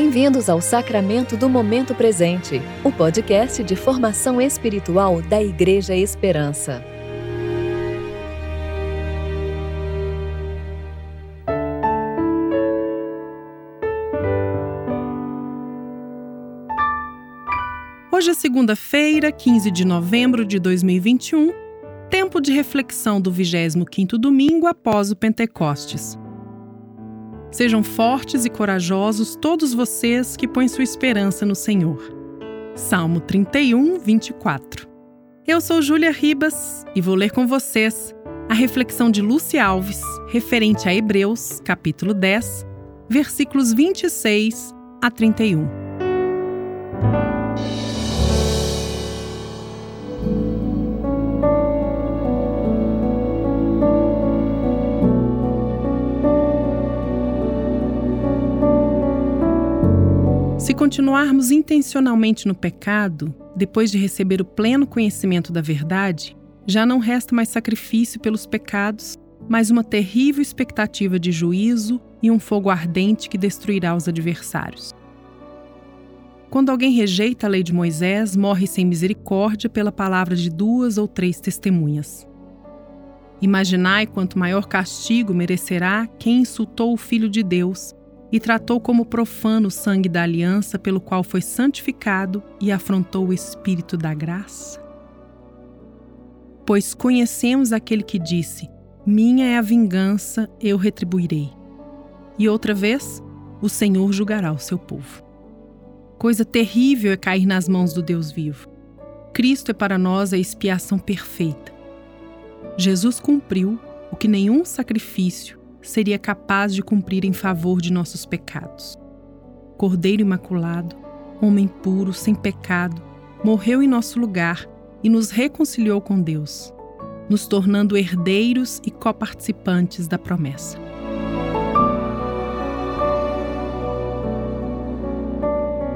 Bem-vindos ao Sacramento do Momento Presente, o podcast de formação espiritual da Igreja Esperança. Hoje é segunda-feira, 15 de novembro de 2021, tempo de reflexão do 25º domingo após o Pentecostes. Sejam fortes e corajosos todos vocês que põem sua esperança no Senhor. Salmo 31, 24. Eu sou Júlia Ribas e vou ler com vocês a reflexão de Lúcia Alves, referente a Hebreus, capítulo 10, versículos 26 a 31. Se continuarmos intencionalmente no pecado, depois de receber o pleno conhecimento da verdade, já não resta mais sacrifício pelos pecados, mas uma terrível expectativa de juízo e um fogo ardente que destruirá os adversários. Quando alguém rejeita a lei de Moisés, morre sem misericórdia pela palavra de duas ou três testemunhas. Imaginai quanto maior castigo merecerá quem insultou o Filho de Deus e tratou como profano o sangue da aliança pelo qual foi santificado e afrontou o Espírito da graça? Pois conhecemos aquele que disse: Minha é a vingança, eu retribuirei. E outra vez, o Senhor julgará o seu povo. Coisa terrível é cair nas mãos do Deus vivo. Cristo é para nós a expiação perfeita. Jesus cumpriu o que nenhum sacrifício seria capaz de cumprir em favor de nossos pecados. Cordeiro Imaculado, homem puro, sem pecado, morreu em nosso lugar e nos reconciliou com Deus, nos tornando herdeiros e coparticipantes da promessa.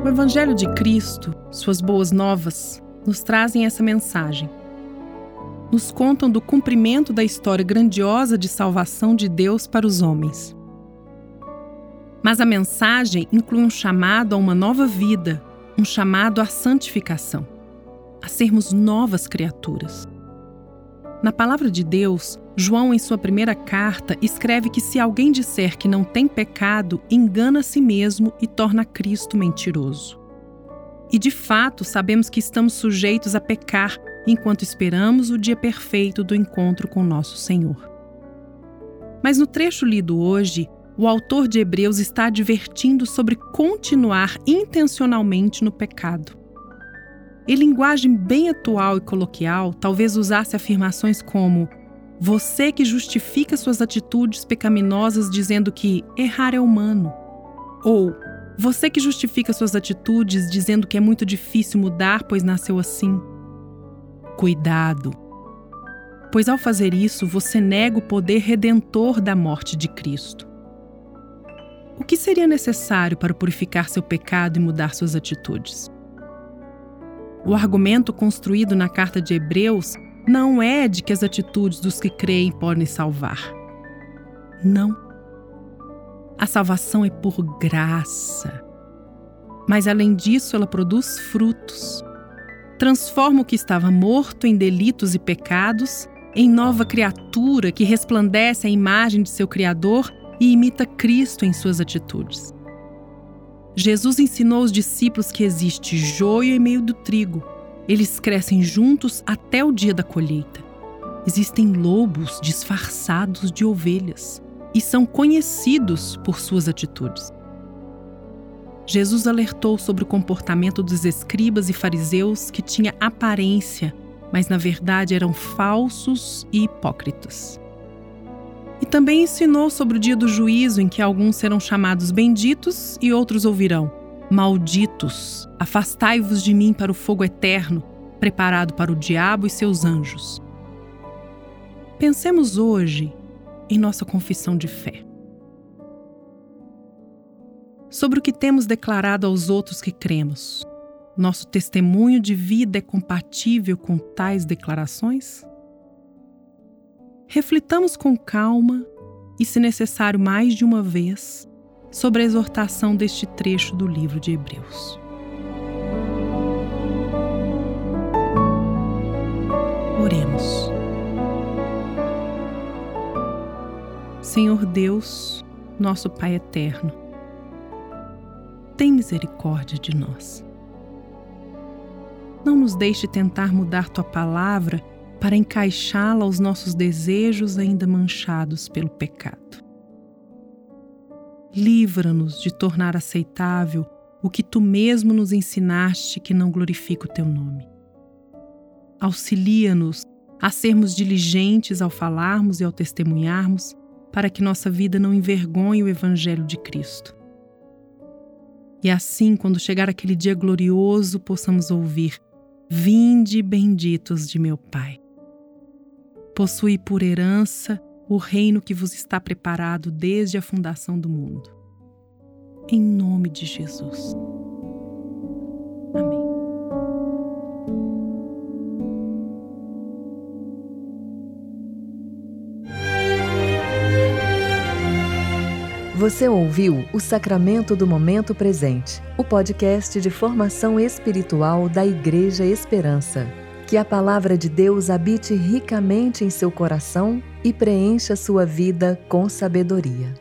O Evangelho de Cristo, suas boas novas, nos trazem essa mensagem nos contam do cumprimento da história grandiosa de salvação de Deus para os homens. Mas a mensagem inclui um chamado a uma nova vida, um chamado à santificação, a sermos novas criaturas. Na palavra de Deus, João, em sua primeira carta, escreve que se alguém disser que não tem pecado, engana a si mesmo e torna Cristo mentiroso. E de fato, sabemos que estamos sujeitos a pecar enquanto esperamos o dia perfeito do encontro com nosso Senhor. Mas no trecho lido hoje, o autor de Hebreus está advertindo sobre continuar intencionalmente no pecado. Em linguagem bem atual e coloquial, talvez usasse afirmações como: Você que justifica suas atitudes pecaminosas dizendo que errar é humano. Ou Você que justifica suas atitudes dizendo que é muito difícil mudar, pois nasceu assim. Cuidado! Pois ao fazer isso, você nega o poder redentor da morte de Cristo. O que seria necessário para purificar seu pecado e mudar suas atitudes? O argumento construído na carta de Hebreus não é de que as atitudes dos que creem podem salvar. Não. A salvação é por graça. Mas além disso, ela produz frutos transforma o que estava morto em delitos e pecados em nova criatura que resplandece a imagem de seu Criador e imita Cristo em suas atitudes. Jesus ensinou os discípulos que existe joio em meio do trigo. Eles crescem juntos até o dia da colheita. Existem lobos disfarçados de ovelhas e são conhecidos por suas atitudes. Jesus alertou sobre o comportamento dos escribas e fariseus que tinha aparência, mas na verdade eram falsos e hipócritas. E também ensinou sobre o dia do juízo, em que alguns serão chamados benditos e outros ouvirão: Malditos, afastai-vos de mim para o fogo eterno, preparado para o diabo e seus anjos. Pensemos hoje em nossa confissão de fé sobre o que temos declarado aos outros que cremos. Nosso testemunho de vida é compatível com tais declarações? Reflitamos com calma e, se necessário, mais de uma vez, sobre a exortação deste trecho do livro de Hebreus. Oremos. Senhor Deus, nosso Pai eterno, tem misericórdia de nós. Não nos deixe tentar mudar tua palavra para encaixá-la aos nossos desejos ainda manchados pelo pecado. Livra-nos de tornar aceitável o que tu mesmo nos ensinaste que não glorifica o teu nome. Auxilia-nos a sermos diligentes ao falarmos e ao testemunharmos, para que nossa vida não envergonhe o Evangelho de Cristo. E assim, quando chegar aquele dia glorioso, possamos ouvir: Vinde benditos de meu Pai. Possui por herança o reino que vos está preparado desde a fundação do mundo. Em nome de Jesus. Você ouviu o Sacramento do Momento Presente, o podcast de formação espiritual da Igreja Esperança. Que a palavra de Deus habite ricamente em seu coração e preencha sua vida com sabedoria.